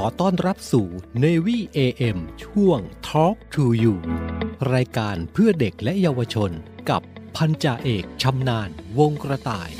อต้อนรับสู่ Navy AM ช่วง Talk to You รายการเพื่อเด็กและเยาวชนกับพันจ่าเอกชำนาญวงกระต่าย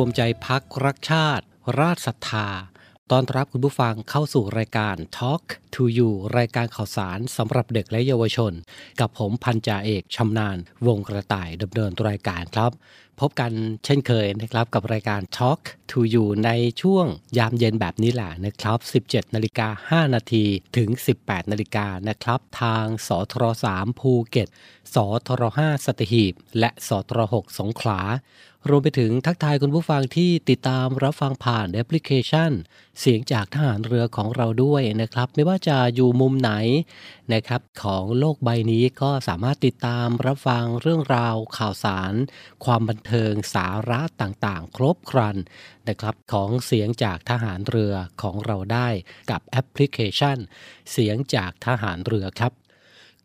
วมใจพักรักชาติ ราชศรัทธาตอนรับคุณผู้ฟังเข้าสู่รายการ Talk to You รายการข่าวสารสำหรับเด็กและเยาวชน กับผมพันจ่าเอกชำนาญวงกระต่ายดำเนินรายการครับ พบกันเช่นเคยนะครับกับรายการ Talk to You ในช่วงยามเย็นแบบนี้แหละนะครับ 17นาฬิกา5นาทีถึง 18นาฬิกานะครับ ทางสทร3ภูเก็ตสทร5สตหีบ และสทร6สงขลา รวมไปถึงทักทายคุณผู้ฟังที่ติดตามรับฟังผ่านแอปพลิเคชัน เสียงจากทหารเรือของเราด้วยนะครับ ไม่ว่าจะอยู่มุมไหนนะครับของโลกใบนี้ก็สามารถติดตามรับฟังเรื่องราวข่าวสาร ความบันเทิงสาระต่างๆ ครบครันนะครับของเสียงจากทหารเรือของเราได้กับแอปพลิเคชัน เสียงจากทหารเรือครับ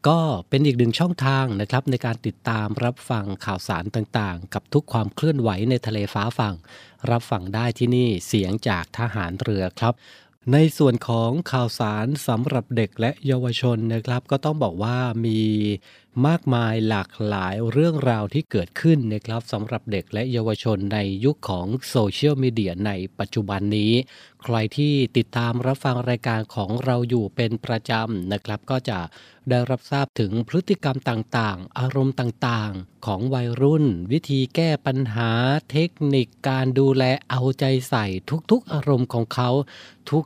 ก็เป็นอีกหนึ่งช่องทางนะครับในการติดตามรับฟังข่าวสารต่างๆ กับทุกความเคลื่อนไหวในทะเลฟ้าฝั่ง รับฟังได้ที่นี่เสียงจากทหารเรือครับ ในส่วนของข่าวสารสำหรับเด็กและเยาวชนนะครับ ก็ต้องบอกว่ามีมากมายหลากหลายเรื่องราวที่เกิดขึ้นนะครับสำหรับเด็กและเยาวชนในยุคของโซเชียลมีเดียในปัจจุบันนี้ ใครที่ติดตามรับฟังรายการของเราอยู่เป็นประจำนะครับ ก็จะได้รับทราบถึงพฤติกรรมต่างๆ อารมณ์ต่างๆ ของวัยรุ่น วิธีแก้ปัญหาเทคนิคการดูแลเอาใจใส่ทุกๆ อารมณ์ของเขา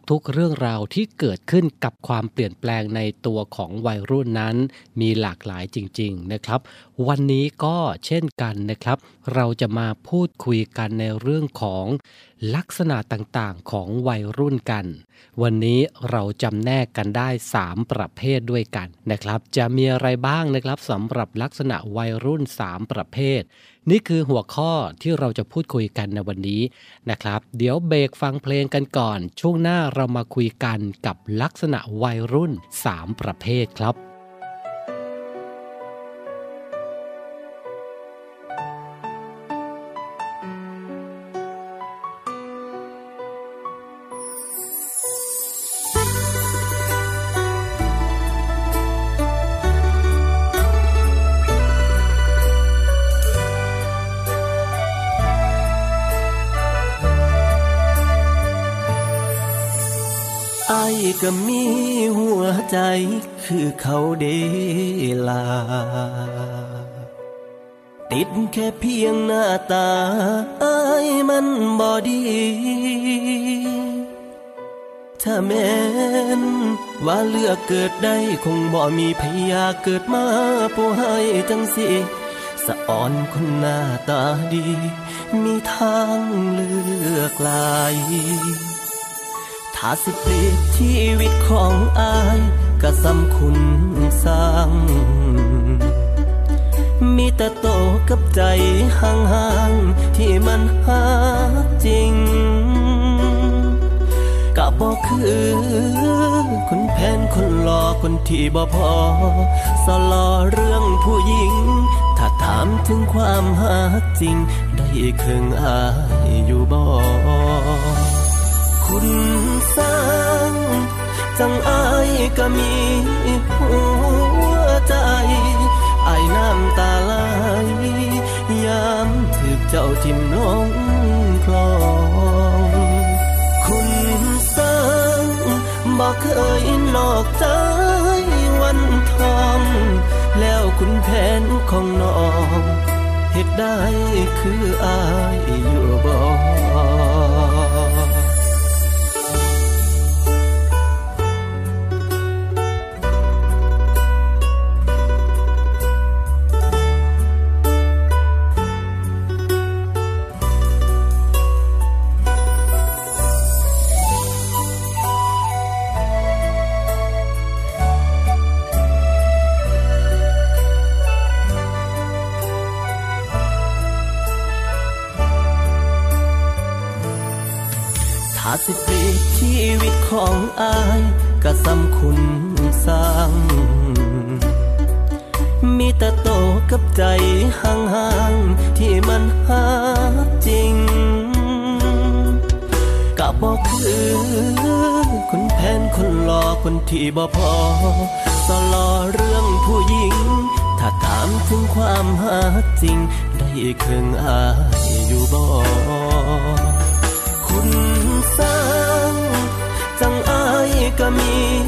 ทุกๆ เรื่องราวที่เกิดขึ้นกับความเปลี่ยนแปลงในตัวของวัยรุ่นนั้น มีหลากหลายจริง ๆ นะครับ วันนี้ก็เช่นกันนะครับ เราจะมาพูดคุยกันในเรื่องของลักษณะต่างๆของวัยรุ่นกัน วันนี้เราจำแนกกันได้ 3 ประเภทด้วยกันนะครับ จะมีอะไรบ้างนะครับสำหรับลักษณะวัยรุ่น 3 ประเภท นี่คือหัวข้อที่เราจะพูดคุยกันในวันนี้นะครับ เดี๋ยวเบรกฟังเพลงกันก่อน ช่วงหน้าเรามาคุยกันกับลักษณะวัยรุ่น 3 ประเภทครับ ก็มีหัวใจคือเขาเดลา ติดแค่เพียงหน้าตาไอ้มันบอดี ถ้าแม้น ว่าเลือกเกิดได้คงบ่มีพยาเกิดมาผู้ให้จังสิสะอ่อนคนหน้าตาดี มีทางเลือกหลาย ถ้าสิเปรียบชีวิตของอายก็สำคุณสร้าง มีแต่โตกับใจห่างๆ ที่มันหาจริงก็บอกคือคนแพนคนหลอคนที่บ่พอ สลอเรื่องผู้หญิง ถ้าถามถึงความหาจริง ได้เครื่องอายอยู่บ่คุณ จังอายก็มีหัวใจอายน้ำตาไหลยามถึกเจ้าทิมลงคลองคุณสร้างบอกเคยนอกใจวันทองแล้วคุณแผนของน้องเหตุได้คืออายอยู่บ่าย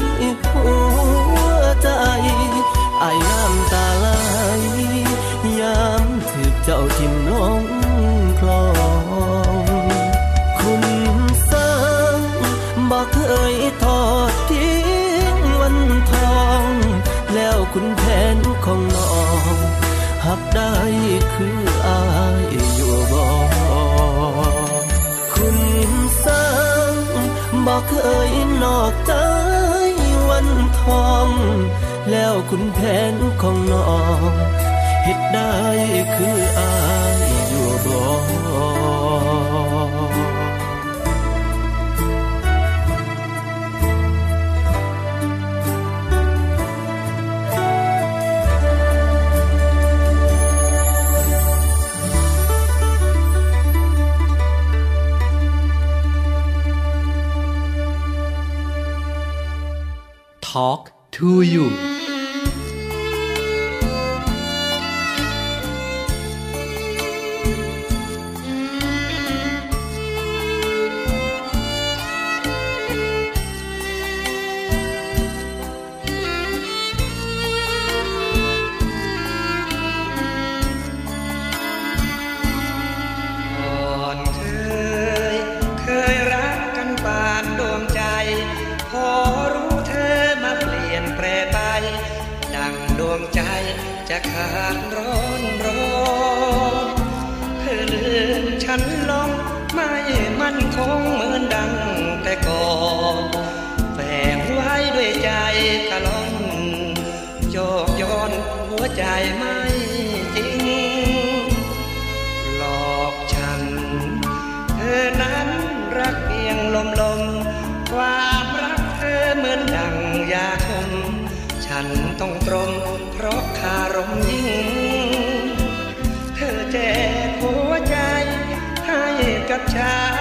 บอกเคยนอกใจวันทอง แล้วคุณแผนของน้องเฮ็ดได้คืออายอยู่บ่ อล์ ลมลมความรักเธอเหมือนดังยาคม ฉันต้องตรมเพราะคารมยิ่ง เธอแจกหัวใจให้กับชา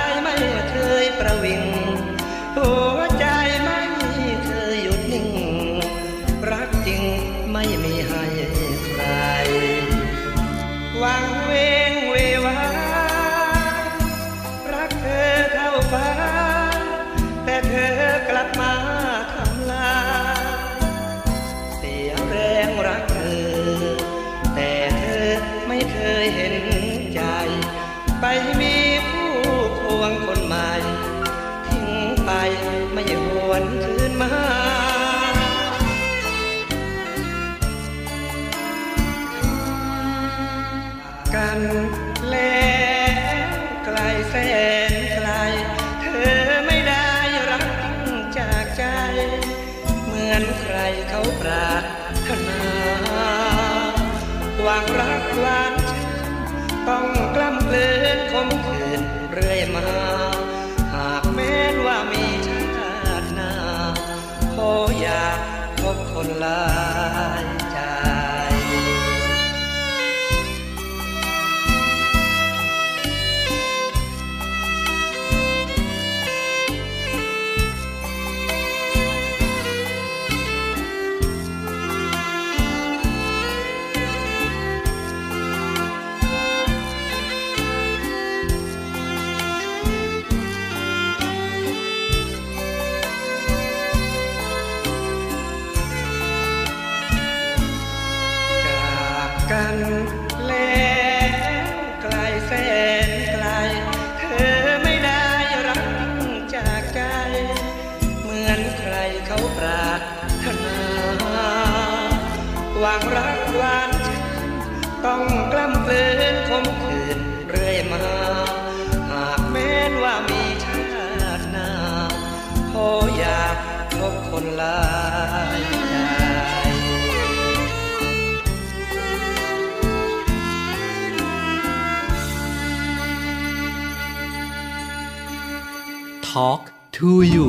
ทอล์กทูยู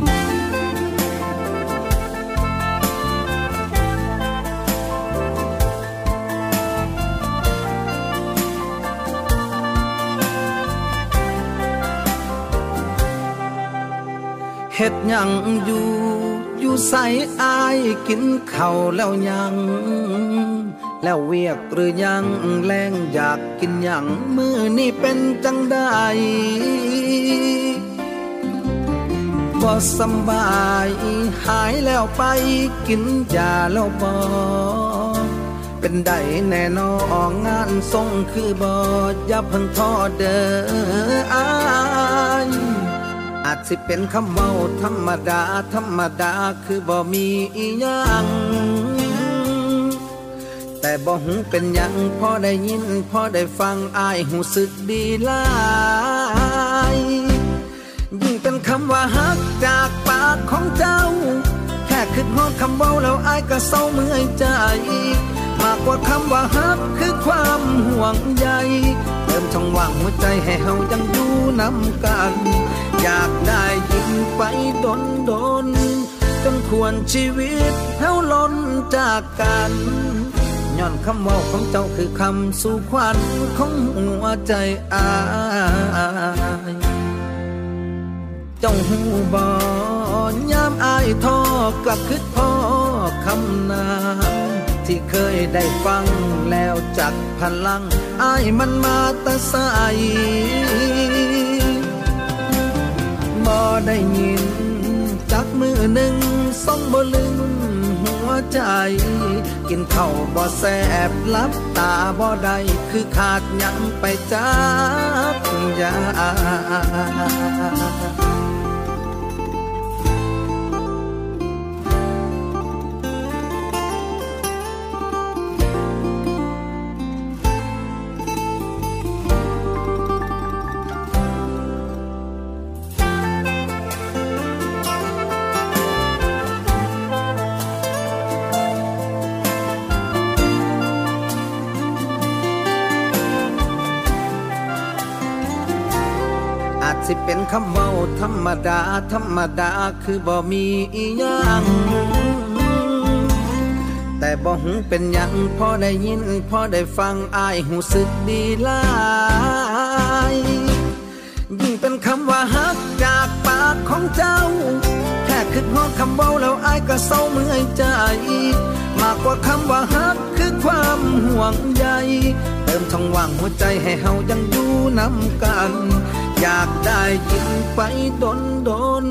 เฮ็ดยังอยู่ อยู่ใส่อายกินข้าวแล้วยัง แล้วเวียกหรือยังแรงอยากกินยังมือนี่เป็นจังได้ บ่สบาย หายแล้วไปกินยาแล้วบ่เป็นได้แน่นอนงานทรงคือบ่อย่าเพิ่งท้อเด้ออายอาจสิเป็นคำเมาธรรมดา ธรรมดาคือบ่มีอีหยังแต่บ่หูเป็นหยังพอได้ยินพอได้ฟังอายหูสึกดีหลาย คำว่าฮักจากใจากของเจ้า แค่คิดฮอดคำเว้าแล้วอายก็เศร้าเมื่อยใจ มากกว่าคำว่าฮักคือความห่วงใยเติมช่องว่างหัวใจให้เฮายังอยู่นำกัน อยากได้ยินไปดนดนจนควรชีวิตเฮาล้นจากกันย้อนคำว่าของเจ้าคือคำสู่ขวัญของหัวใจอา เจ้าหูบอยามอายทอกลับคิดพ่อคำนานที่เคยได้ฟังแล้วจักพลังอายมันมาตะใสบ่ได้ยินจักมือหนึ่งส่องบ่ลืมหัวใจ กินข้าวบ่แสบลับตาบ่ได้คือขาดยังไปจักอยา คำเว้าธรรมดา ธรรมดาคือบ่มีอีหยังแต่บ่หูเป็นหยังพอได้ยินพอได้ฟังอายหูสึกดีลายยิ่งเป็นคำว่าฮักจากปากของเจ้า แค่คิดฮอดคำเว้าแล้วอายก็เศร้าเมื่อยใจ มากกว่าคำว่าฮักคือความห่วงใยเติมช่องว่างหัวใจให้เฮายังอยู่นำกัน อยากได้ยินไปดนดน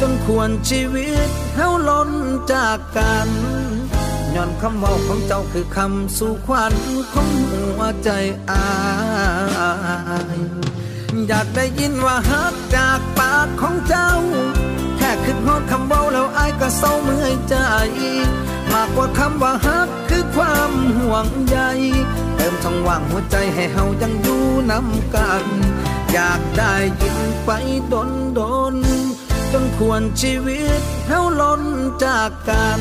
จนควรชีวิตเฮาล้นจากกันย้อนคำเว้าของเจ้าคือคำสู่ขวัญของหัวใจอายอยากได้ยินว่าฮักจากปากของเจ้า แค่คิดฮอดคำเว้าแล้วอายก็เศร้าเมื่อยใจมากกว่าคำว่าฮักคือความห่วงใยเติมช่องว่างหัวใจให้เฮายังอยู่นำกัน อยากได้ยินไปดนดนจนควรชีวิตเฮาล้นจากกัน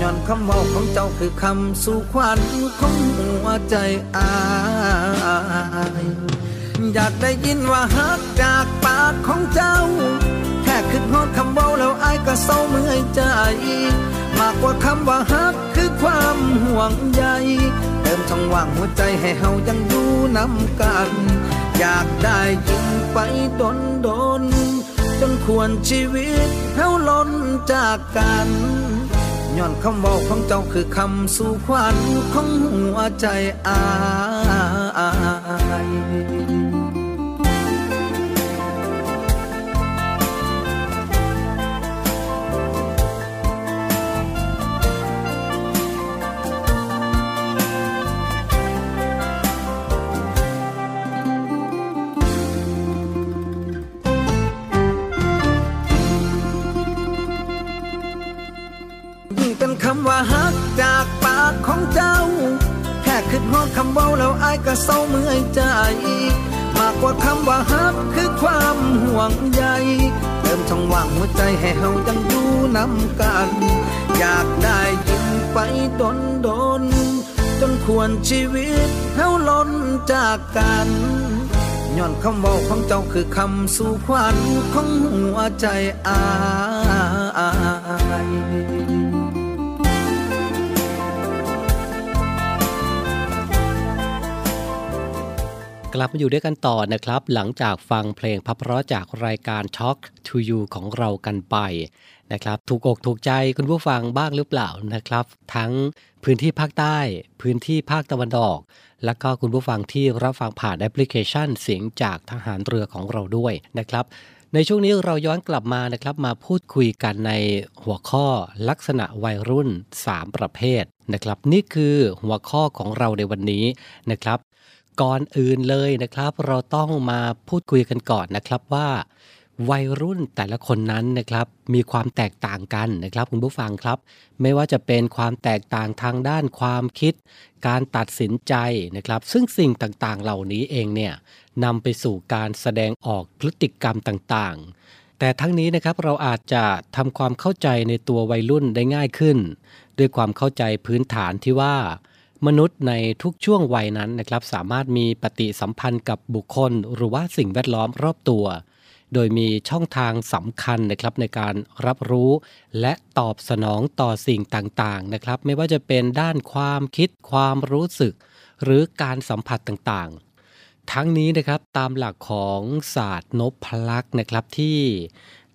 ย้อนคำเว้าของเจ้าคือคำสู่ขวัญของหัวใจอายอยากได้ยินว่าฮักจากปากของเจ้า แค่คิดฮอดคำเว้าแล้วอายก็เศร้าเมื่อยใจมากกว่าคำว่าฮักคือความห่วงใยเติมช่องว่างหัวใจให้เฮายังอยู่นำกัน อยากได้ยิงไปดนดนจนควรชีวิตเฮาล้นจากกันย้อนคำบอกของเจ้าคือคำสู่ขวัญของหัวใจอายำว่าฮักจากปากของเจ้า แค่คิดฮอดคำเว้าแล้วอายก็เศร้าเมื่อยใจมากกว่าคำว่าฮักคือความห่วงใยเติมช่องว่างหัวใจให้เฮายังอยู่นำกัน อยากได้ยินไปดนดนจนควรชีวิตเฮาล้นจากกันย้อนคำเว้าของเจ้าคือคำสู่ขวัญของหัวใจอาย กลับมาอยู่ด้วยกันต่อนะครับ หลังจากฟังเพลงพับเพราะจากรายการ Talk to You ของเรากันไปนะครับถูกอกถูกใจคุณผู้ฟังบ้างหรือเปล่านะครับ ทั้งพื้นที่ภาคใต้ พื้นที่ภาคตะวันออก แล้วก็คุณผู้ฟังที่รับฟังผ่านแอปพลิเคชันเสียงจากทหารเรือของเราด้วยนะครับ ในช่วงนี้เราย้อนกลับมานะครับมาพูดคุยกันในหัวข้อลักษณะวัยรุ่น 3 ประเภทนะครับ นี่คือหัวข้อของเราในวันนี้นะครับ ก่อนอื่นเลยนะครับ เราต้องมาพูดคุยกันก่อนนะครับว่า วัยรุ่นแต่ละคนนั้นนะครับ มีความแตกต่างกันนะครับ คุณผู้ฟังครับ ไม่ว่าจะเป็นความแตกต่างทางด้านความคิด การตัดสินใจนะครับ ซึ่งสิ่งต่างๆ เหล่านี้เองเนี่ยนำไปสู่การแสดงออกพฤติกรรมต่างๆแต่ทั้งนี้นะครับเราอาจจะทำความเข้าใจในตัววัยรุ่นได้ง่ายขึ้น ด้วยความเข้าใจพื้นฐานที่ว่า นุษย์ในทุกช่วงวัยนั้นนะครับสามารถมีปฏิสัมพันธ์กับบุคคล หรือว่าสิ่งแวดล้อมรอบตัว โดยมีช่องทางสำคัญนะครับในการรับรู้ และตอบสนองต่อสิ่งต่างๆนะครับ ไม่ว่าจะเป็นด้านความคิดความรู้สึก หรือการสัมผัสต่างๆ ทั้งนี้นะครับตามหลักของศาสตร์นพลักษ์นะครับที่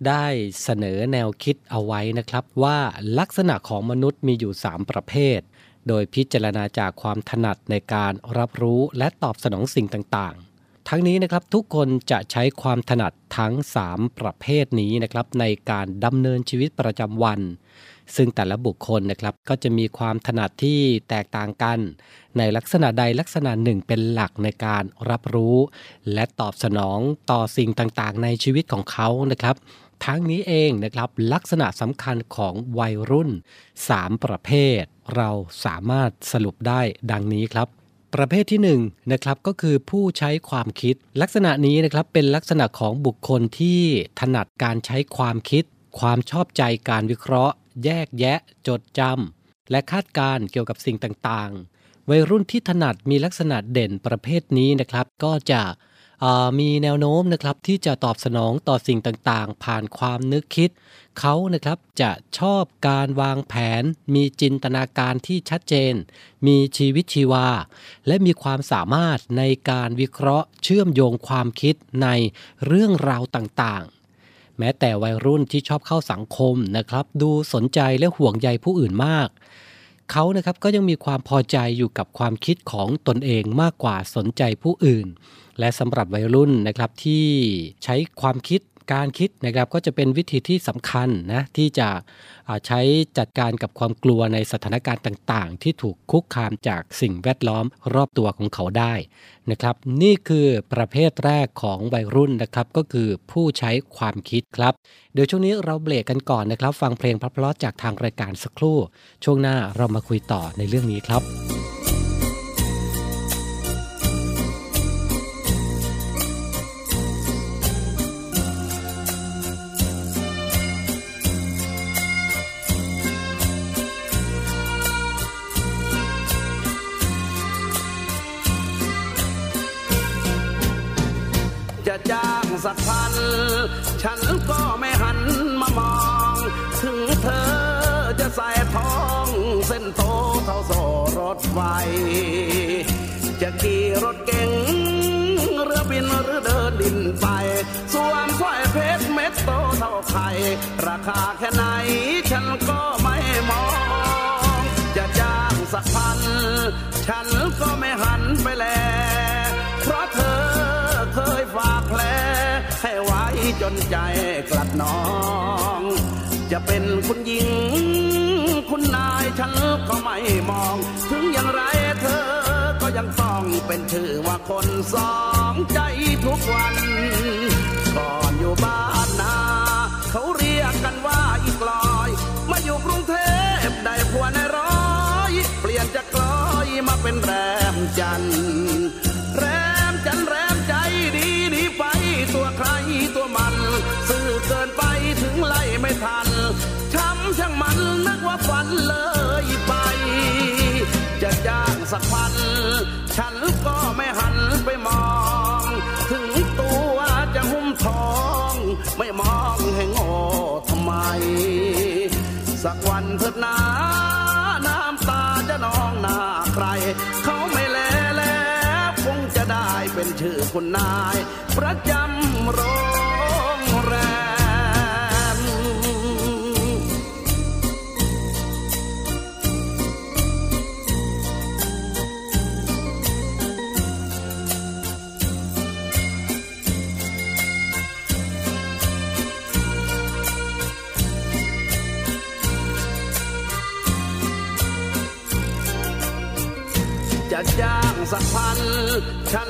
ได้เสนอแนวคิดเอาไว้นะครับว่าลักษณะของมนุษย์มีอยู่ 3 ประเภท โดยพิจารณาจากความถนัดในการรับรู้และตอบสนองสิ่งต่างๆ ทั้งนี้นะครับทุกคนจะใช้ความถนัดทั้ง 3 ประเภทนี้นะครับในการดำเนินชีวิตประจำวัน ซึ่งแต่ละบุคคลนะครับก็จะมีความถนัดที่แตกต่างกัน ในลักษณะใดลักษณะหนึ่งเป็นหลักในการรับรู้ และตอบสนองต่อสิ่งต่างๆ ในชีวิตของเขานะครับ ทั้งนี้เองนะครับลักษณะสำคัญของวัยรุ่น 3 ประเภท เราสามารถสรุปได้ดังนี้ครับ ประเภทที่1นนะครับก็คือผู้ใช้ความคิด ลักษณะนี้นะครับเป็นลักษณะของบุคคลที่ถนัดการใช้ความคิด ความชอบใจการวิเคราะห์ แยกแยะ จดจำและคาดการเกี่ยวกับสิ่งต่างๆ วัยรุ่นที่ถนัดมีลักษณะเด่นประเภทนี้นะครับ ก็จะ มีแนวโน้มนะครับที่จะตอบสนองต่อสิ่งต่างๆ ผ่านความนึกคิด เขานะครับจะชอบการวางแผน มีจินตนาการที่ชัดเจน มีชีวิตชีวา และมีความสามารถในการวิเคราะห์ เชื่อมโยงความคิดในเรื่องราวต่างๆแม้แต่วัยรุ่นที่ชอบเข้าสังคมนะครับ ดูสนใจและห่วงใยผู้อื่นมาก เขานะครับก็ยังมีความพอใจอยู่กับความคิดของตนเองมากกว่าสนใจผู้อื่น และสำหรับวัยรุ่นนะครับที่ใช้ความคิดการคิดนะครับก็จะเป็นวิธีที่สำคัญนะที่จะใช้จัดการกับความกลัวในสถานการณ์ต่างๆ ที่ถูกคุกคามจากสิ่งแวดล้อมรอบตัวของเขาได้นะครับนี่คือประเภทแรกของวัยรุ่นนะครับก็คือผู้ใช้ความคิดครับ เดี๋ยวช่วงนี้เราเบรกกันก่อนนะครับ ฟังเพลงเพราะจากทางรายการสักครู่ ช่วงหน้าเรามาคุยต่อในเรื่องนี้ครับ สักพัน ฉันก็ไม่หันมามอง ถึงเธอจะใส่ทองเส้นโตเท่าโซรถไฟ จะขี่รถเก๋งเรือบินหรือเดินดินไป สวมสร้อยเพชรเม็ดโตเท่าไข่ราคาแค่ไหนฉันก็ไม่มอง จะจ้างสักพัน ฉัน จนใจกลัดน้อง จะเป็นคุณหญิง คุณนายฉันก็ไม่มอง ถึงอย่างไรเธอ ก็ยังต้องเป็นชื่อว่าคนสองใจทุกวัน ก่อนอยู่บ้านนา เขาเรียกกันว่าอีกลอย มาอยู่กรุงเทพได้ผัวในร้อย เปลี่ยนจากกลอยมาเป็นแรมจันทร์ สักวันเถิดนาน้ำตาจะนองหน้าใคร เขาไม่แลแล้วคงจะได้เป็นชื่อคุณนาย ประจำโรง จะจ้างสักพันฉัน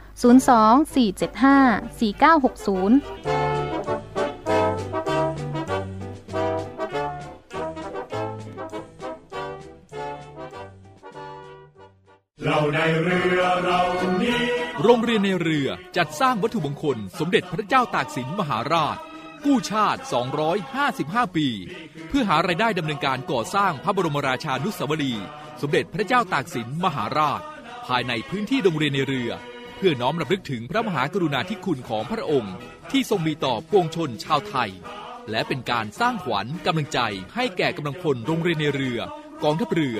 02-475-4960เราในเรือเรานี้โรงเรียนในเรือจัดสร้างวัตถุมงคล สมเด็จพระเจ้าตากสินมหาราช กู้ชาติ 255 ปี เพื่อหารายได้ดำเนินการก่อสร้างพระบรมราชานุสาวรีย์สมเด็จพระเจ้าตากสินมหาราช ภายในพื้นที่โรงเรียนในเรือ พื่อน้อมรำลึกถึงพระมหากรุณาธิคุณของพระองค์ ที่ทรงมีต่อปวงชนชาวไทย และเป็นการสร้างขวัญกำลังใจให้แก่กำลังพลโรงเรียนในเรือกองทัพเรือ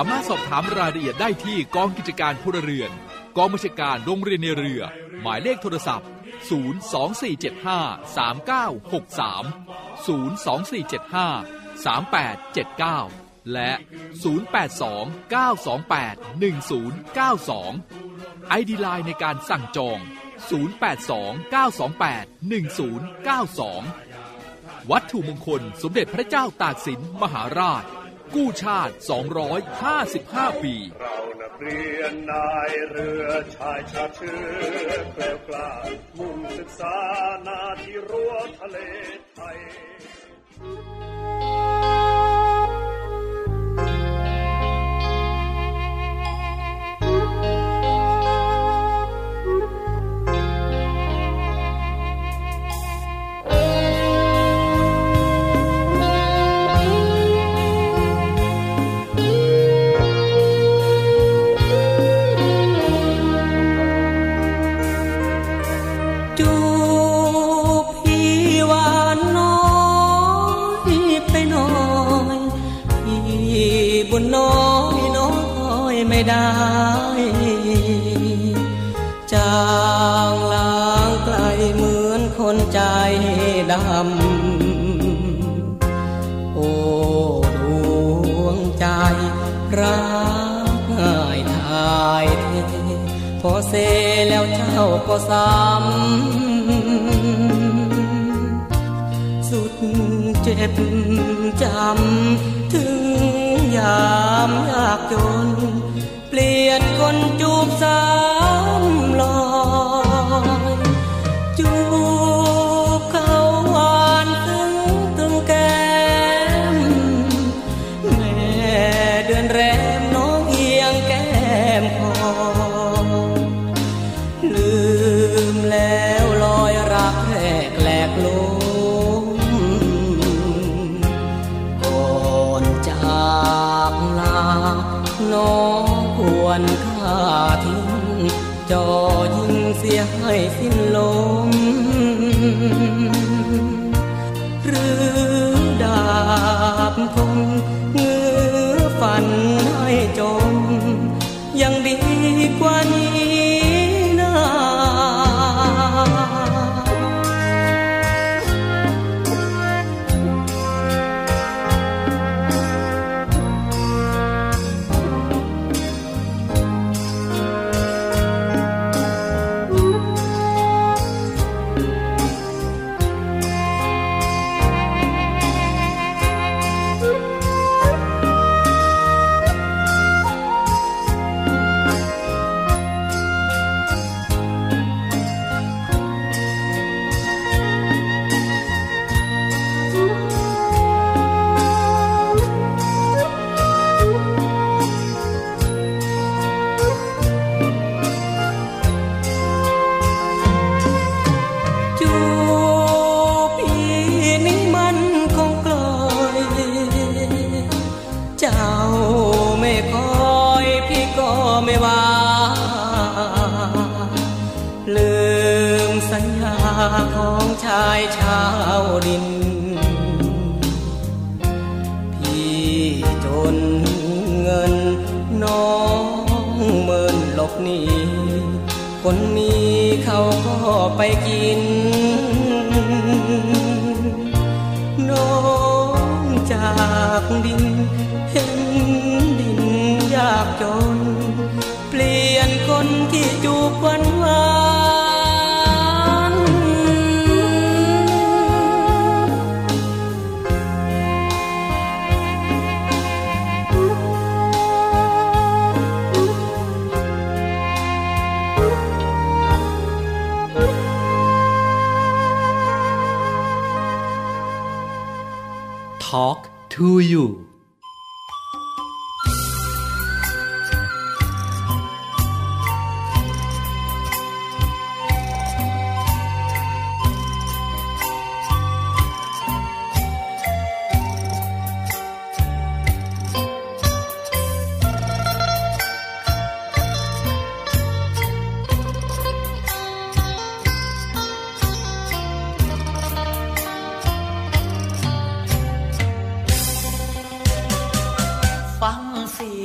ามารถสอบถามรายละเอียดได้ที่กองกิจการพลเรือน กองบัญชาการโรงเรียนในเรือ หมายเลขโทรศัพท์ 02475 3963 02475 3879และ 0829281092 ID ไลน์ในการสั่งจอง 0829281092 วัตถุมงคลสมเด็จพระเจ้าตากสินมหาราช กู้ชาติ 255 ปี เรานักเรียนนายเรือชายชาเชื้อแกล้วกล้ามุ่งศึกษานาที่รั้วทะเลไทย ซ้ำสุดเจ็บจำ ถึงยามยากจน เปลี่ยนคนจูบสา ให้สิ้นลมหรือดาบคง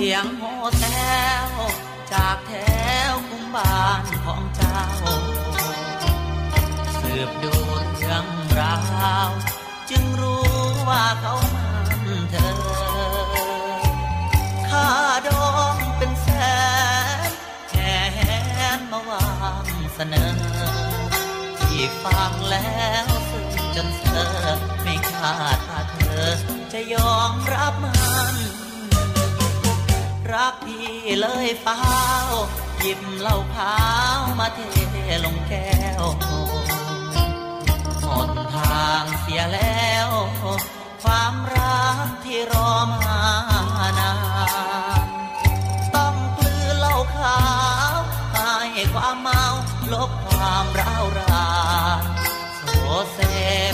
สียงโหแถวจากแถวคุ้มบ้านของเจ้า สืบดูเรื่องราว จึงรู้ว่าเขามันเธอข้าดองเป็นแสนแค่หนมาวางเสนอ ที่ฟังแล้วซึ้งจนเธอไม่คาดว่าเธอจะยอมรับมัน รักพี่เลยฟ้าหยิบเหล้าขาวมาเทลงแก้วหมดทางเสียแล้ว ความรักที่รอมานานต้องกลืนเหล้าขาวให้ความเมาลบความร้าวรานโซเซ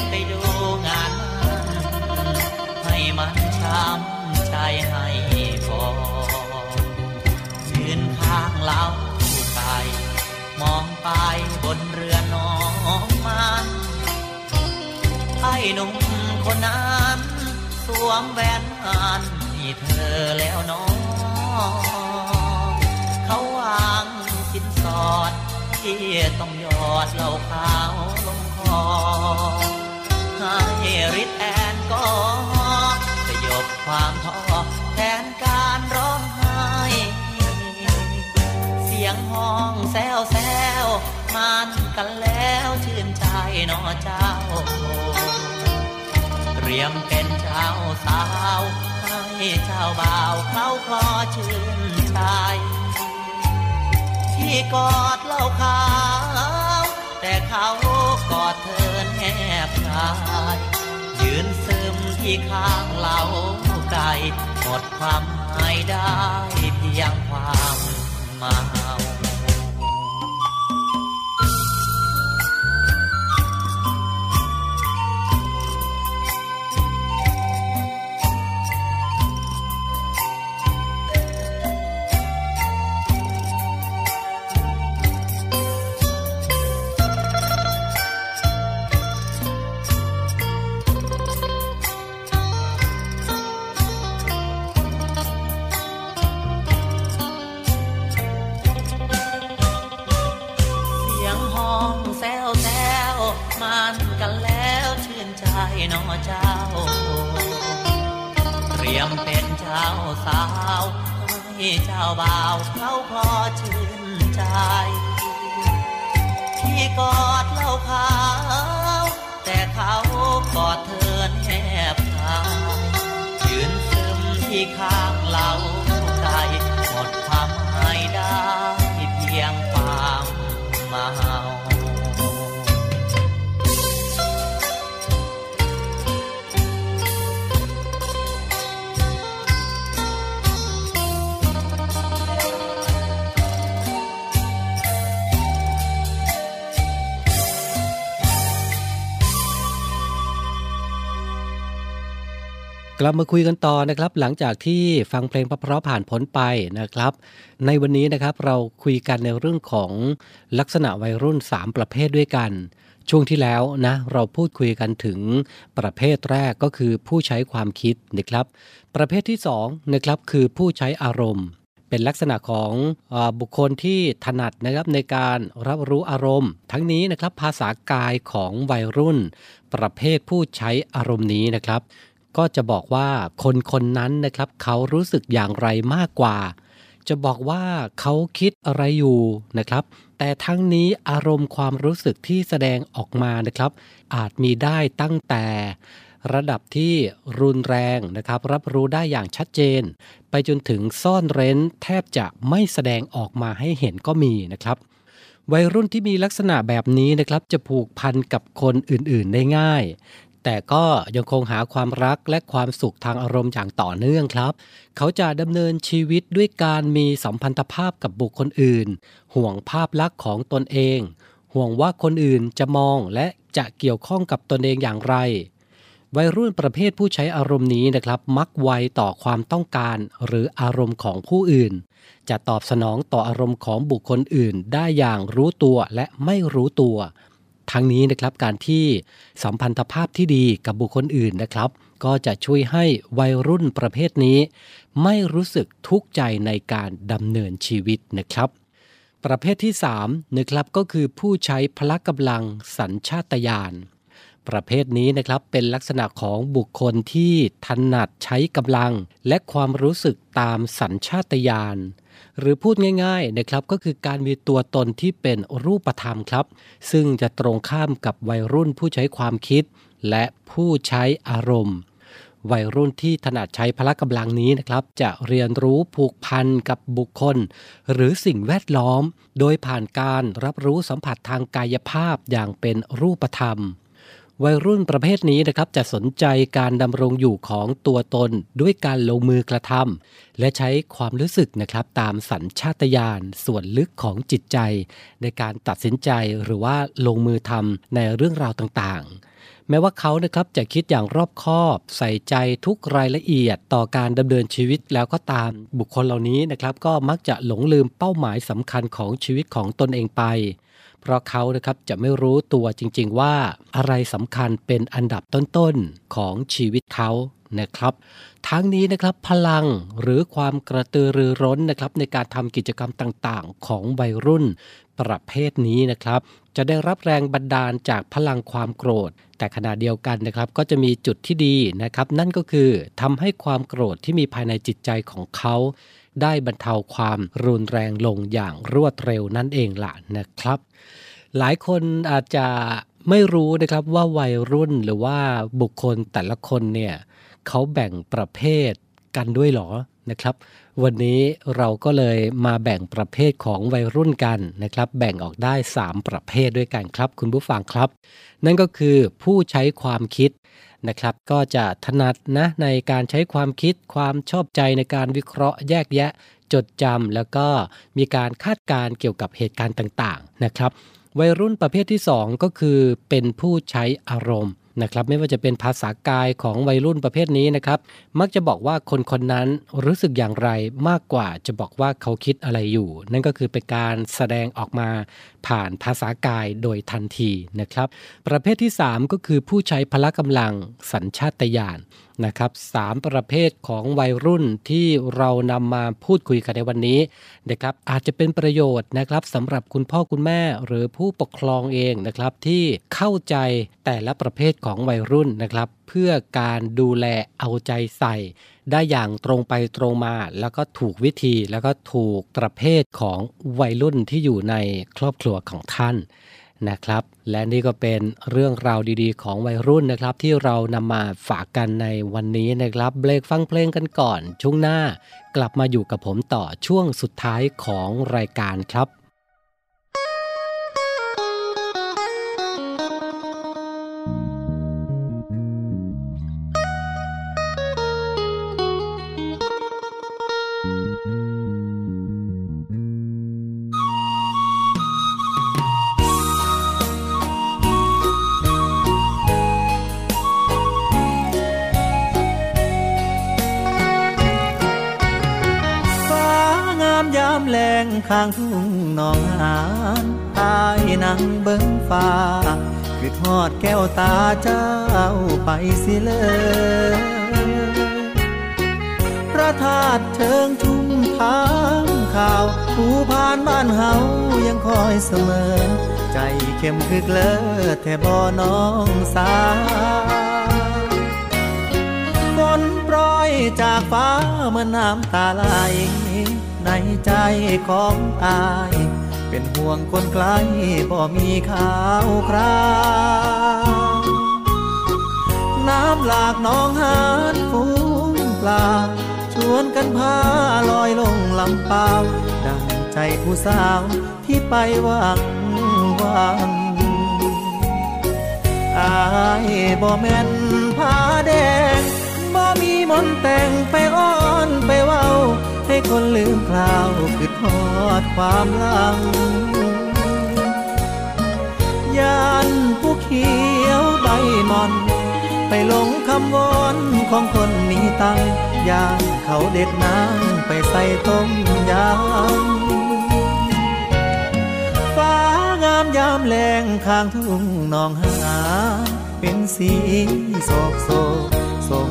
ไปดูงานมันให้มันช้ำใจให้ เล้าไก่มองไปบนเรือน้องมันไอ้หนุ่มคนนั้นสวมแหวนมันนี่เธอแล้วน้องเขาวางสินสอดที่ต้องยอดเหล่าขาวลงคอให้ริดแอนก็สยบความท้อแทนการร้อง ยงห้องแซวแซวมันกันแล้วชื่นใจนอเจ้า เตรียมเป็นเจ้าสาว ให้เจ้าบ่าวเขาคลอชื่นใจที่กอดเหล่าขาว แต่เขากอดเธอแนบกายยืนซึมที่ข้างเราไกลหมดความหมายได้เพียงความ เลับมาคุยกันต่อนะครับ หลังจากที่ฟังเพลงเพราะๆผ่านพ้นไปนะครับ ในวันนี้นะครับเราคุยกันในเรื่องของลักษณะวัยรุ่น 3 ประเภทด้วยกัน ช่วงที่แล้วนะเราพูดคุยกันถึงประเภทแรกก็คือผู้ใช้ความคิดนะครับ ประเภทที่2นะครับคือผู้ใช้อารมณ์ เป็นลักษณะของอบุคคลที่ถนัดนะครับในการรับรู้อารมณ์ ทั้งนี้นะครับภาษากายของวัยรุ่น ประเภทผู้ใช้อารมณ์นี้นะครับ ก็จะบอกว่าคนคนนั้นนะครับเขารู้สึกอย่างไรมากกว่า จะบอกว่าเขาคิดอะไรอยู่นะครับ แต่ทั้งนี้อารมณ์ความรู้สึกที่แสดงออกมานะครับ อาจมีได้ตั้งแต่ระดับที่รุนแรงนะครับ รับรู้ได้อย่างชัดเจน ไปจนถึงซ่อนเร้นแทบจะไม่แสดงออกมาให้เห็นก็มีนะครับ วัยรุ่นที่มีลักษณะแบบนี้นะครับ จะผูกพันกับคนอื่นๆได้ง่าย แต่ก็ยังคงหาความรักและความสุขทางอารมณ์อย่างต่อเนื่องครับ เขาจะดำเนินชีวิตด้วยการมีสัมพันธภาพกับบุคคลอื่น ห่วงภาพลักษณ์ของตนเอง ห่วงว่าคนอื่นจะมองและจะเกี่ยวข้องกับตนเองอย่างไร วัยรุ่นประเภทผู้ใช้อารมณ์นี้นะครับ มักไวต่อความต้องการหรืออารมณ์ของผู้อื่น จะตอบสนองต่ออารมณ์ของบุคคลอื่น ได้อย่างรู้ตัวและไม่รู้ตัว ทั้งนี้นะครับการที่สัมพันธภาพที่ดีกับบุคคลอื่นนะครับ ก็จะช่วยให้วัยรุ่นประเภทนี้ ไม่รู้สึกทุกข์ใจในการดำเนินชีวิตนะครับ ประเภทที่3นะครับก็คือผู้ใช้พละกำลังสัญชาตญาณประเภทนี้นะครับเป็นลักษณะของบุคคลที่ถนัดใช้กำลัง และความรู้สึกตามสัญชาตญาณ หรือพูดง่ายๆนะครับก็คือการมีตัวตนที่เป็นรูปธรรมครับ ซึ่งจะตรงข้ามกับวัยรุ่นผู้ใช้ความคิด และผู้ใช้อารมณ์ วัยรุ่นที่ถนัดใช้พละกำลังนี้นะครับ จะเรียนรู้ผูกพันกับบุคคล หรือสิ่งแวดล้อม โดยผ่านการรับรู้สัมผัสทางกายภาพอย่างเป็นรูปธรรม วัยรุ่นประเภทนี้นะครับจะสนใจการดำรงอยู่ของตัวตนด้วยการลงมือกระทำและใช้ความรู้สึกนะครับตามสัญชาตญาณส่วนลึกของจิตใจ ในการตัดสินใจหรือว่าลงมือทำในเรื่องราวต่างๆ แม้ว่าเขานะครับจะคิดอย่างรอบคอบ ใส่ใจทุกรายละเอียดต่อการดำเนินชีวิตแล้วก็ตามบุคคลเหล่านี้นะครับก็มักจะหลงลืมเป้าหมายสำคัญของชีวิตของตนเองไป เพราะเขานะครับจะไม่รู้ตัวจริงๆว่าอะไรสำคัญเป็นอันดับต้นๆของชีวิตเขานะครับ ทั้งนี้นะครับพลังหรือความกระตือรือร้นนะครับในการทำกิจกรรมต่างๆ ของวัยรุ่นประเภทนี้นะครับ จะได้รับแรงบันดาลจากพลังความโกรธ แต่ขณะเดียวกันนะครับก็จะมีจุดที่ดีนะครับ นั่นก็คือทำให้ความโกรธที่มีภายในจิตใจของเขา ได้บรรเทาความรุนแรงลงอย่างรวดเร็วนั่นเองล่ะนะครับ หลายคนอาจจะไม่รู้นะครับว่าวัยรุ่นหรือว่าบุคคลแต่ละคนเนี่ยเขาแบ่งประเภทกันด้วยหรอนะครับ วันนี้เราก็เลยมาแบ่งประเภทของวัยรุ่นกันนะครับ แบ่งออกได้ 3 ประเภทด้วยกันครับ คุณผู้ฟังครับ นั่นก็คือผู้ใช้ความคิด นะครับ ก็จะถนัดนะในการใช้ความคิดความชอบใจในการวิเคราะห์แยกแยะ จดจำแล้วก็มีการคาดการณ์เกี่ยวกับเหตุการณ์ต่างๆนะครับ วัยรุ่นประเภทที่ 2 ก็คือเป็นผู้ใช้อารมณ์ นะครับไม่ว่าจะเป็นภาษากายของวัยรุ่นประเภทนี้นะครับ มักจะบอกว่าคนคนนั้นรู้สึกอย่างไรมากกว่าจะบอกว่าเขาคิดอะไรอยู่ นั่นก็คือเป็นการแสดงออกมาผ่านภาษากายโดยทันทีนะครับ ประเภทที่ 3 ก็คือผู้ใช้พละกำลังสัญชาตญาณ นะครับสามประเภทของวัยรุ่นที่เรานำมาพูดคุยกันในวันนี้นะครับอาจจะเป็นประโยชน์นะครับสำหรับคุณพ่อคุณแม่หรือผู้ปกครองเองนะครับที่เข้าใจแต่ละประเภทของวัยรุ่นนะครับเพื่อการดูแลเอาใจใส่ ได้อย่างตรงไปตรงมา แล้วก็ถูกวิธีแล้วก็ถูกประเภทของวัยรุ่นที่อยู่ในครอบครัวของท่าน นะครับ และนี่ก็เป็นเรื่องราวดีๆ ของวัยรุ่นนะครับ ที่เรานำมาฝากกันในวันนี้นะครับเบรกฟังเพลงกันก่อน ช่วงหน้ากลับมาอยู่กับผมต่อช่วงสุดท้ายของรายการครับ อทอดแก้วตาเจ้าไปสิเลยพระธาตุเชิงทุ่มทางข่าวผู้ผ่านบ้านเฮายังคอยเสมอ ใจเข้มคือเกลอแท่บ่น้องสาวฝนโปรยจากฟ้าเมื่อน้ำตาไหลในใจของอาย เป็นห่วงคนไกลบ่มีข่าวคราวน้ำหลากน้องหานฟูงปลาชวนกันพาลอยลงลำเปล่าดังใจผู้สาวที่ไปวังวังอายบ่แม่นผ้าแดงบ่มีมนต์แต่งไปอ้อนไปเว้า ให้คนลืมคราวคือทอดความหลังยานผู้เขียวใบมอน ไปหลงคำวอนของคนมีตังยานเขาเด็ดน้ำไปใส่ต้มยำฟ้างามยามแรงข้างทุ่งนองหา เป็นสีโศกโศกส่ง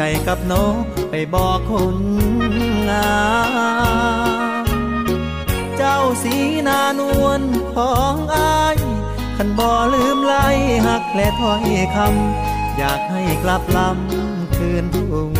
ใจกับนกไปบอกคนงามเจ้าสีนานวลของอายขันบ่ลืมไล่หักและถ้อยคำอยากให้กลับลำคืนทุ่ง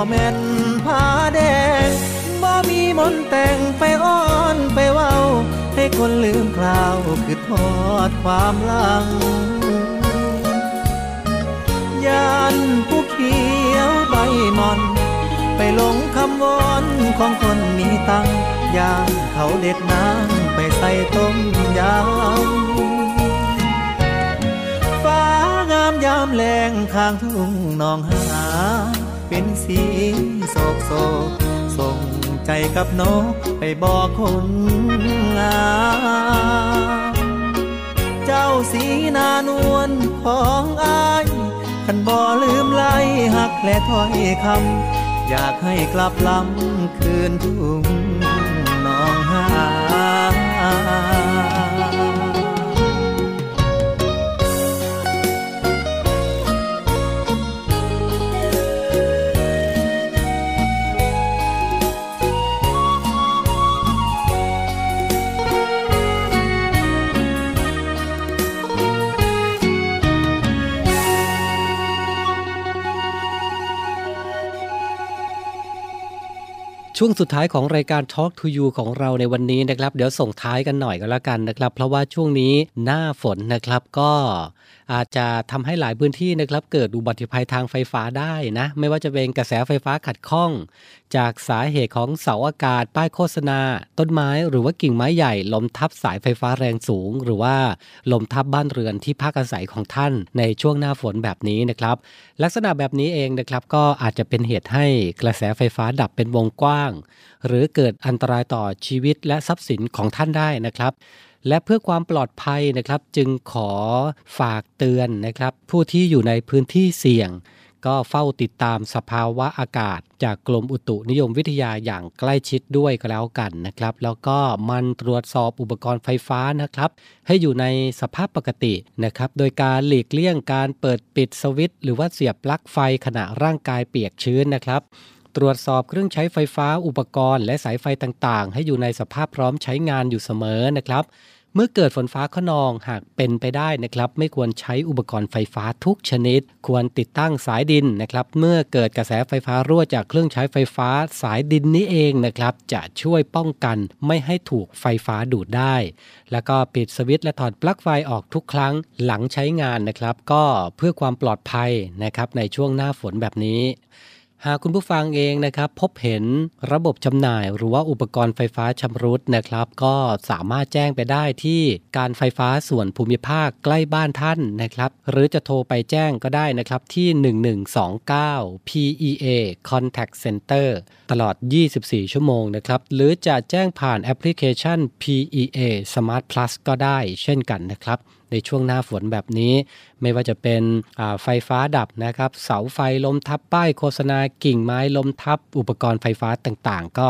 บ่แม่นผ้าแดงบ่มีมนต์แต่งไปอ้อนไปเว้า ให้คนลืมคราวคือทอดความลังยานผู้เขียวใบมอน ไปหลงคำวอนของคนมีตังยานเขาเด็ดน้ำไปใส่ต้มยำฟ้างามยามแรงข้างทุ่งนองหา สีโศกโศกส่งใจกับนกไปบอกคนงามเจ้าสีนานวลของอายคันบ่ลืมไล่หักและถ้อยคำอยากให้กลับลำคืนทุ่ง ช่วงสุดท้ายของรายการ Talk to You ของเราในวันนี้นะครับ เดี๋ยวส่งท้ายกันหน่อยก็แล้วกันนะครับ เพราะว่าช่วงนี้หน้าฝนนะครับก็ อาจจะทำให้หลายพื้นที่นะครับเกิดอุบัติภัยทางไฟฟ้าได้นะ ไม่ว่าจะเป็นกระแสไฟฟ้าขัดข้อง จากสาเหตุของเสาอากาศ ป้ายโฆษณา ต้นไม้หรือว่ากิ่งไม้ใหญ่ล้มทับสายไฟฟ้าแรงสูง หรือว่าล้มทับบ้านเรือนที่พักอาศัยของท่านในช่วงหน้าฝนแบบนี้นะครับ ลักษณะแบบนี้เองนะครับก็อาจจะเป็นเหตุให้กระแสไฟฟ้าดับเป็นวงกว้าง หรือเกิดอันตรายต่อชีวิตและทรัพย์สินของท่านได้นะครับ และเพื่อความปลอดภัยนะครับ จึงขอฝากเตือนนะครับ ผู้ที่อยู่ในพื้นที่เสี่ยง ก็เฝ้าติดตามสภาวะอากาศ จากกรมอุตุนิยมวิทยาอย่างใกล้ชิดด้วยก็แล้วกันนะครับ แล้วก็มันตรวจสอบอุปกรณ์ไฟฟ้านะครับ ให้อยู่ในสภาพปกตินะครับ โดยการหลีกเลี่ยงการเปิดปิดสวิตช์หรือว่าเสียบปลั๊กไฟขณะร่างกายเปียกชื้นนะครับ ตรวจสอบเครื่องใช้ไฟฟ้าอุปกรณ์ และสายไฟต่างๆ ให้อยู่ในสภาพพร้อมใช้งานอยู่เสมอนะครับ เมื่อเกิดฝนฟ้าขนองหากเป็นไปได้นะครับ ไม่ควรใช้อุปกรณ์ไฟฟ้าทุกชนิด ควรติดตั้งสายดินนะครับ เมื่อเกิดกระแสไฟฟ้ารั่วจากเครื่องใช้ไฟฟ้าสายดินนี้เองนะครับ จะช่วยป้องกันไม่ให้ถูกไฟฟ้าดูดได้ แล้วก็ปิดสวิตช์และถอดปลั๊กไฟออกทุกครั้งหลังใช้งานนะครับ ก็เพื่อความปลอดภัยนะครับในช่วงหน้าฝนแบบนี้ หากคุณผู้ฟังเองนะครับพบเห็นระบบจำหน่าย หรือว่าอุปกรณ์ไฟฟ้าชำรุดนะครับ ก็สามารถแจ้งไปได้ที่การไฟฟ้าส่วนภูมิภาคใกล้บ้านท่านนะครับ หรือจะโทรไปแจ้งก็ได้นะครับที่ 1129 PEA Contact Center ตลอด 24 ชั่วโมงนะครับ หรือจะแจ้งผ่านแอปพลิเคชัน PEA Smart Plus ก็ได้เช่นกันนะครับ ในช่วงหน้าฝนแบบนี้ ไม่ว่าจะเป็นไฟฟ้าดับนะครับเสาไฟล้มทับป้ายโฆษณากิ่งไม้ล้มทับ อุปกรณ์ไฟฟ้าต่างๆ ก็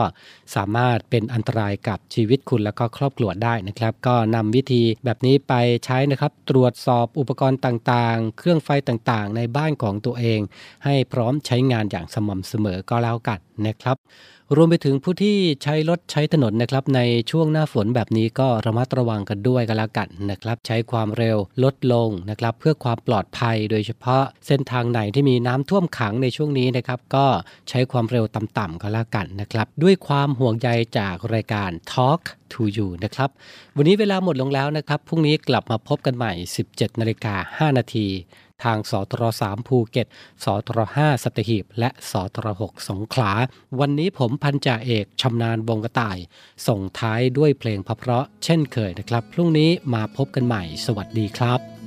สามารถเป็นอันตรายกับชีวิตคุณและก็ครอบครัวได้นะครับ ก็นำวิธีแบบนี้ไปใช้นะครับ ตรวจสอบอุปกรณ์ต่างๆ เครื่องไฟต่างๆ ในบ้านของตัวเอง ให้พร้อมใช้งานอย่างสม่ำเสมอก็แล้วกันนะครับ รวมไปถึงผู้ที่ใช้รถใช้ถนนนะครับในช่วงหน้าฝนแบบนี้ก็ระมัดระวังกันด้วยกันล้วกันนะครับ ใช้ความเร็วลดลงนะครับ เพื่อความปลอดภัยโดยเฉพาะเส้นทางไหนที่มีน้ำท่วมขังในช่วงนี้นะครับ ก็ใช้ความเร็วต่ำๆก็ล้วกันนะครับ ด้วยความห่วงใยจากรายการ Talk to You นะครับ วันนี้เวลาหมดลงแล้วนะครับพรุ่งนี้กลับมาพบกันใหม่ 17นาฬิกา5นาที ทางสตร3ภูเก็ต สตร5สัตหีบ และสตร6สงขลา วันนี้ผมพันจ่าเอกชำนาญบงกระต่าย ส่งท้ายด้วยเพลงเพราะเช่นเคยนะครับ พรุ่งนี้มาพบกันใหม่ สวัสดีครับ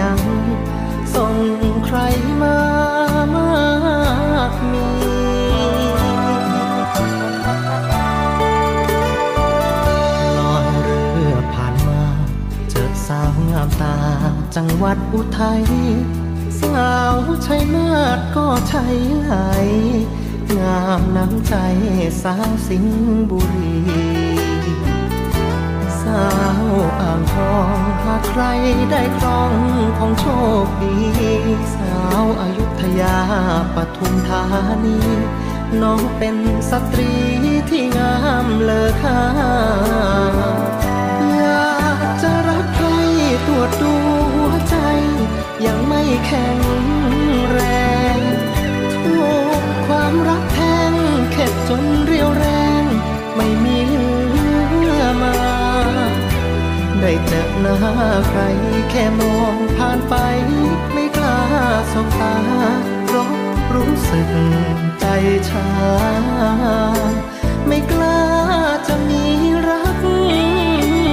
ยังส่งใครมามากมีลอยเรือผ่านมา เจอสาวงามตา จังหวัดอุทัย สาวชัยนาทก็ใช่ไหลงามน้ำใจสาวสิงห์บุรีาวอ่างทองหากใครได้ครองของโชคดี สาวอายุทยาปทุมธานี น้องเป็นสตรีที่งามเลอค่าอยากจะรักใครตรวจดูหัวใจ ยังไม่แข็งแรงถูกความรักแทงเข็ดจนเรียวแรงไม่มี ได้เจอหน้าใคร แค่มองผ่านไป ไม่กล้าสบตาเพราะรู้สึกใจชา ไม่กล้าจะมีรัก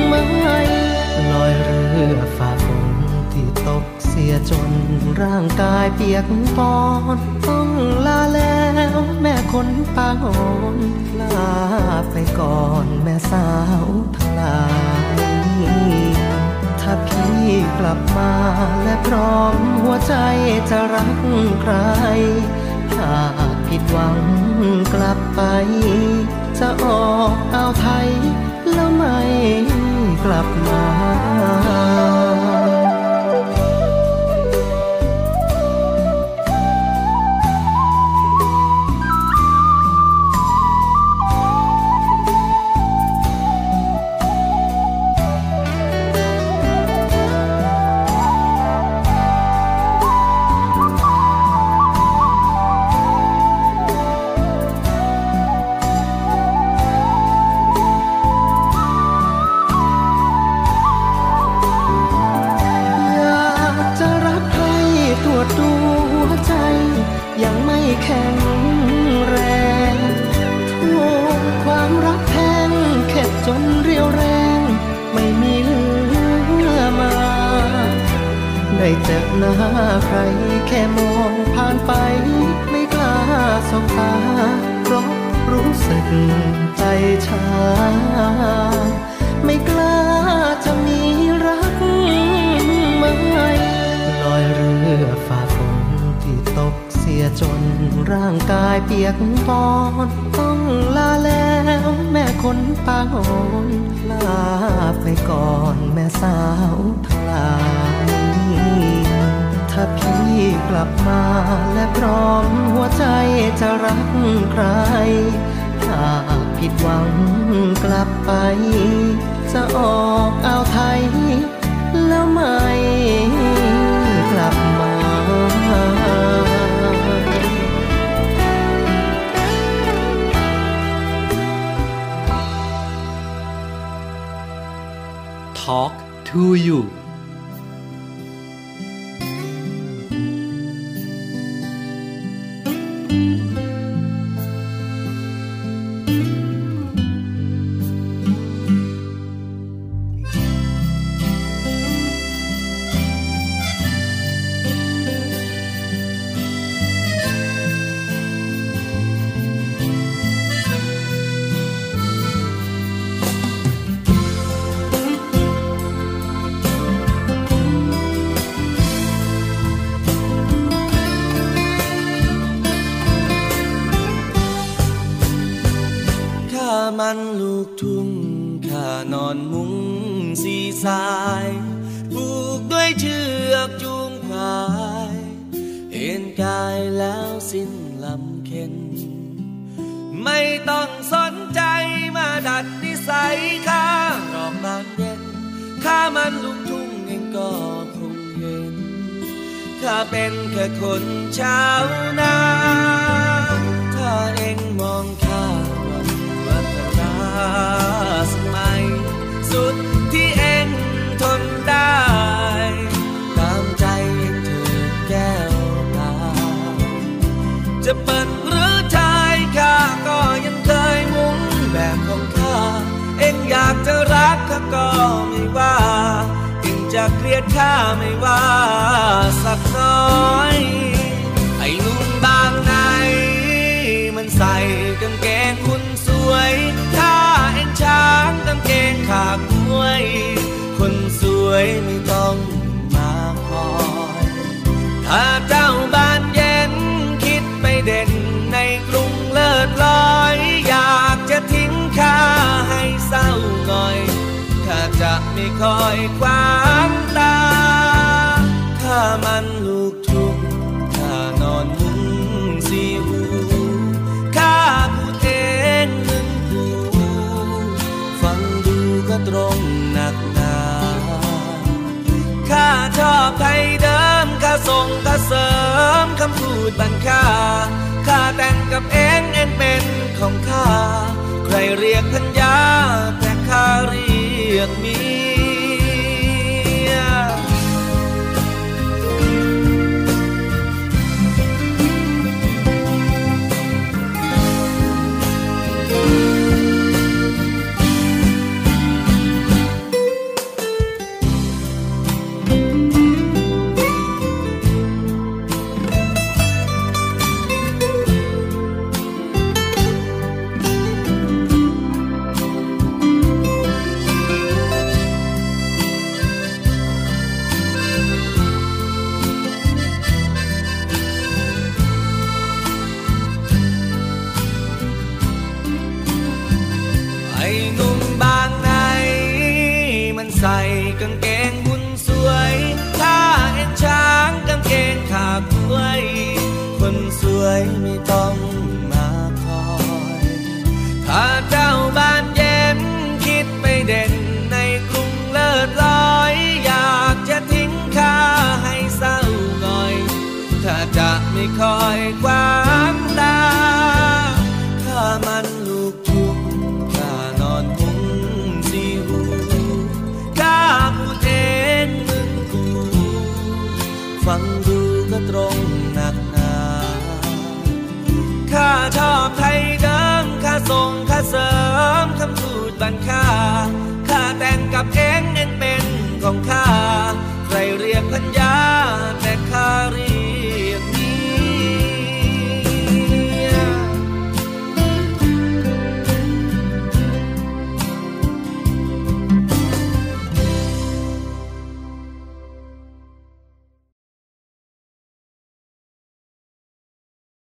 ใหม่ลอยเรือฝ่าฝนที่ตกเสียจนร่างกายเปียกปอนต้องลาแล้วแม่คนปางอ่อนลาไปก่อนแม่สาวทลาย ถ้าพี่กลับมาและพร้อมหัวใจจะรักใครถ้าผิดหวังกลับไป จะออกเอาไทยแล้วไม่กลับมา ใสข้ารอกบานเย็นข้ามันลูกทุ่งเองก็คงเห็นข้าเป็นแค่คนชาวนาถ้าเองมองากจะรักข้าก็ไม่ว่าเองจะเกลียดข้าไม่ว่าสักน้อย ไอ้หนุ่มบางไหนมันใส่กางเกงคุณสวยถ้าเองช้างกางเกงขากมวย คนสวยไม่ต้องมาคอย ถ้าเจ้าบ้าน เศร้าหน่อยข้าจะไม่คอยควางตาข้ามันลูกทุ่งข้านอนมุงสีหูข้าพูดเองมึงหูฟังดูก็ตรงหนักหนาข้าชอบไทยเดิมข้าส่งข้าเสริมคำพูดบันค่าข้าแต่งกับเองเอ็นเป็นของข้า ใครเรียกพัญญาแต่ข้าเรี